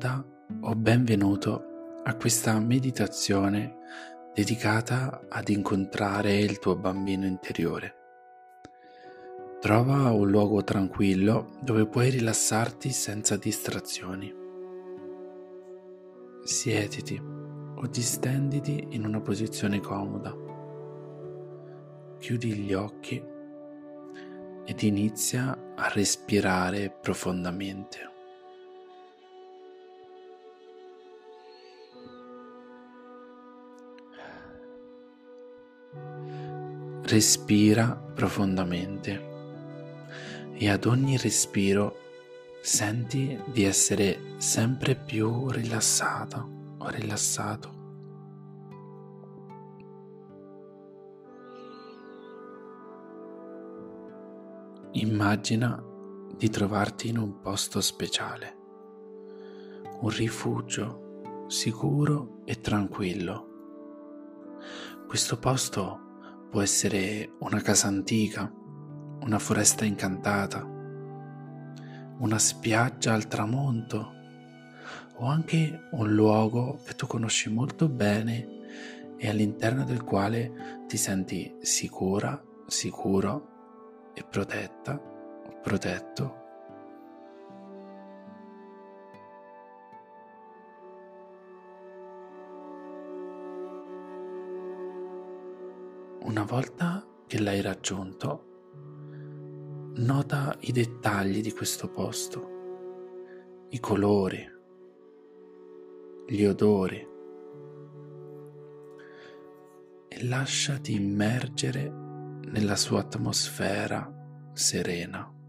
benvenuta o benvenuto a questa meditazione dedicata ad incontrare il tuo bambino interiore. Trova un luogo tranquillo dove puoi rilassarti senza distrazioni. Siediti o distenditi in una posizione comoda. Chiudi gli occhi ed inizia a respirare profondamente. Respira profondamente e ad ogni respiro senti di essere sempre più rilassata o rilassato. Immagina di trovarti in un posto speciale, un rifugio sicuro e tranquillo. Questo posto Può essere una casa antica, una foresta incantata, una spiaggia al tramonto o anche un luogo che tu conosci molto bene e all'interno del quale ti senti sicura, sicuro e protetta, protetto Una volta che l'hai raggiunto, nota i dettagli di questo posto, i colori, gli odori e lasciati immergere nella sua atmosfera serena.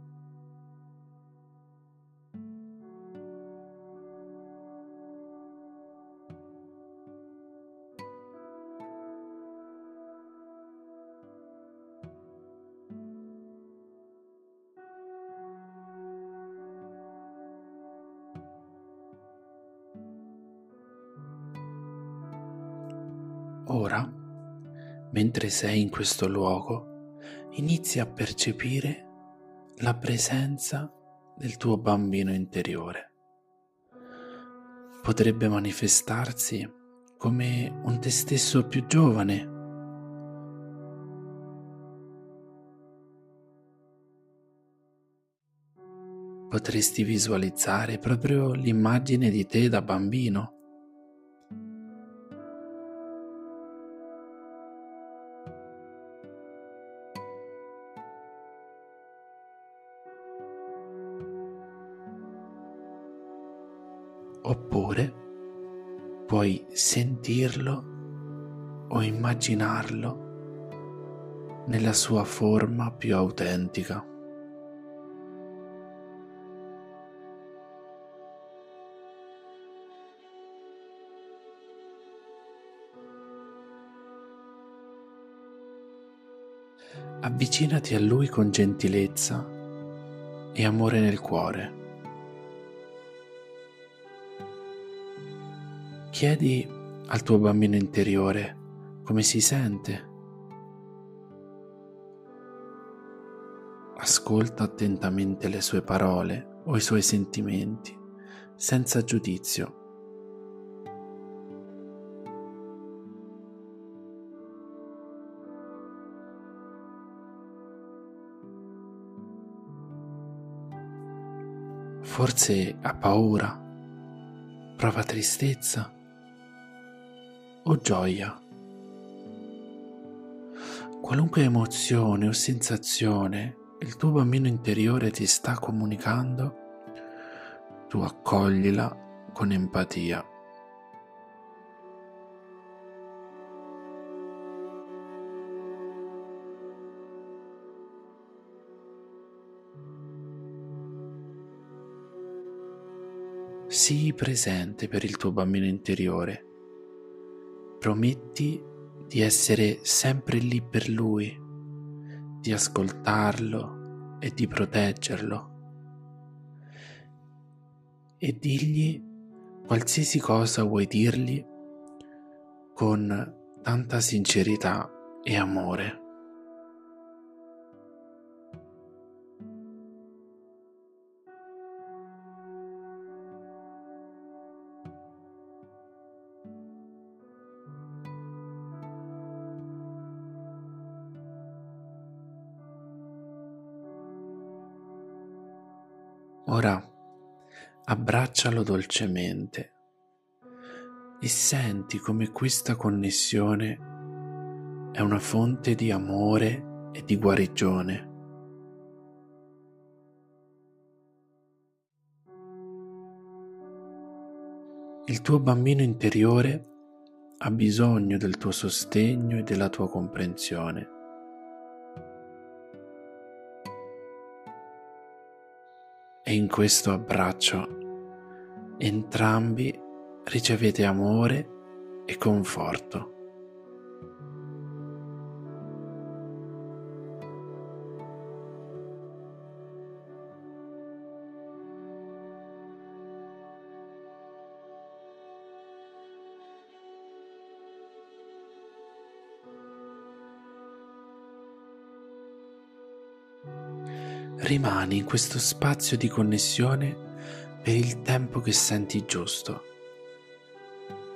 Ora, mentre sei in questo luogo, inizi a percepire la presenza del tuo bambino interiore. Potrebbe manifestarsi come un te stesso più giovane. Potresti visualizzare proprio l'immagine di te da bambino oppure puoi sentirlo o immaginarlo nella sua forma più autentica. Avvicinati a lui con gentilezza e amore nel cuore. Chiedi al tuo bambino interiore come si sente. Ascolta attentamente le sue parole o i suoi sentimenti, senza giudizio. Forse ha paura, prova tristezza o gioia. Qualunque emozione o sensazione il tuo bambino interiore ti sta comunicando, tu accoglila con empatia. Sii presente per il tuo bambino interiore prometti di essere sempre lì per lui, di ascoltarlo e di proteggerlo. E digli qualsiasi cosa vuoi dirgli con tanta sincerità e amore. Ora abbraccialo dolcemente e senti come questa connessione è una fonte di amore e di guarigione. Il tuo bambino interiore ha bisogno del tuo sostegno e della tua comprensione. E in questo abbraccio entrambi ricevete amore e conforto. Rimani in questo spazio di connessione per il tempo che senti giusto.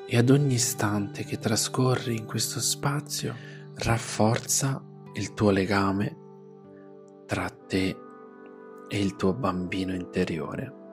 E ad ogni istante che trascorri in questo spazio rafforza il tuo legame tra te e il tuo bambino interiore.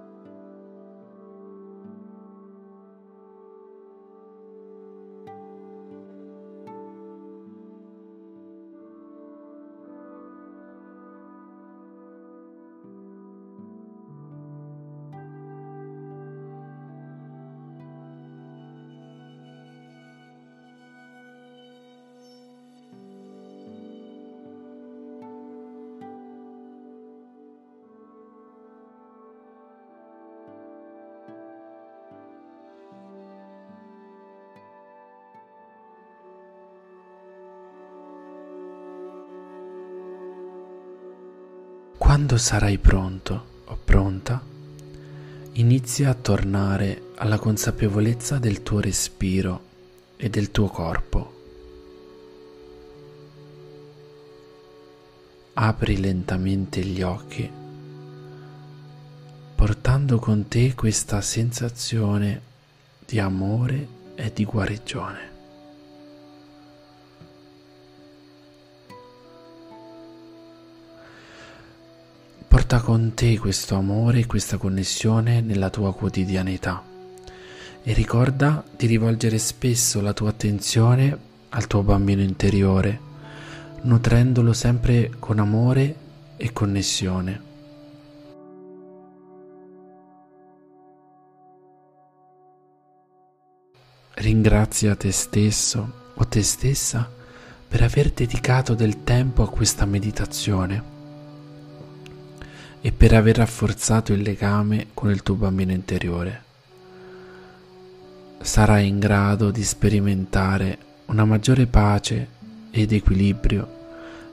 Quando sarai pronto o pronta, inizia a tornare alla consapevolezza del tuo respiro e del tuo corpo. Apri lentamente gli occhi, portando con te questa sensazione di amore e di guarigione. Porta con te questo amore e questa connessione nella tua quotidianità e ricorda di rivolgere spesso la tua attenzione al tuo bambino interiore, nutrendolo sempre con amore e connessione. Ringrazia te stesso o te stessa per aver dedicato del tempo a questa meditazione e per aver rafforzato il legame con il tuo bambino interiore. Sarai in grado di sperimentare una maggiore pace ed equilibrio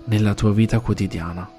nella tua vita quotidiana.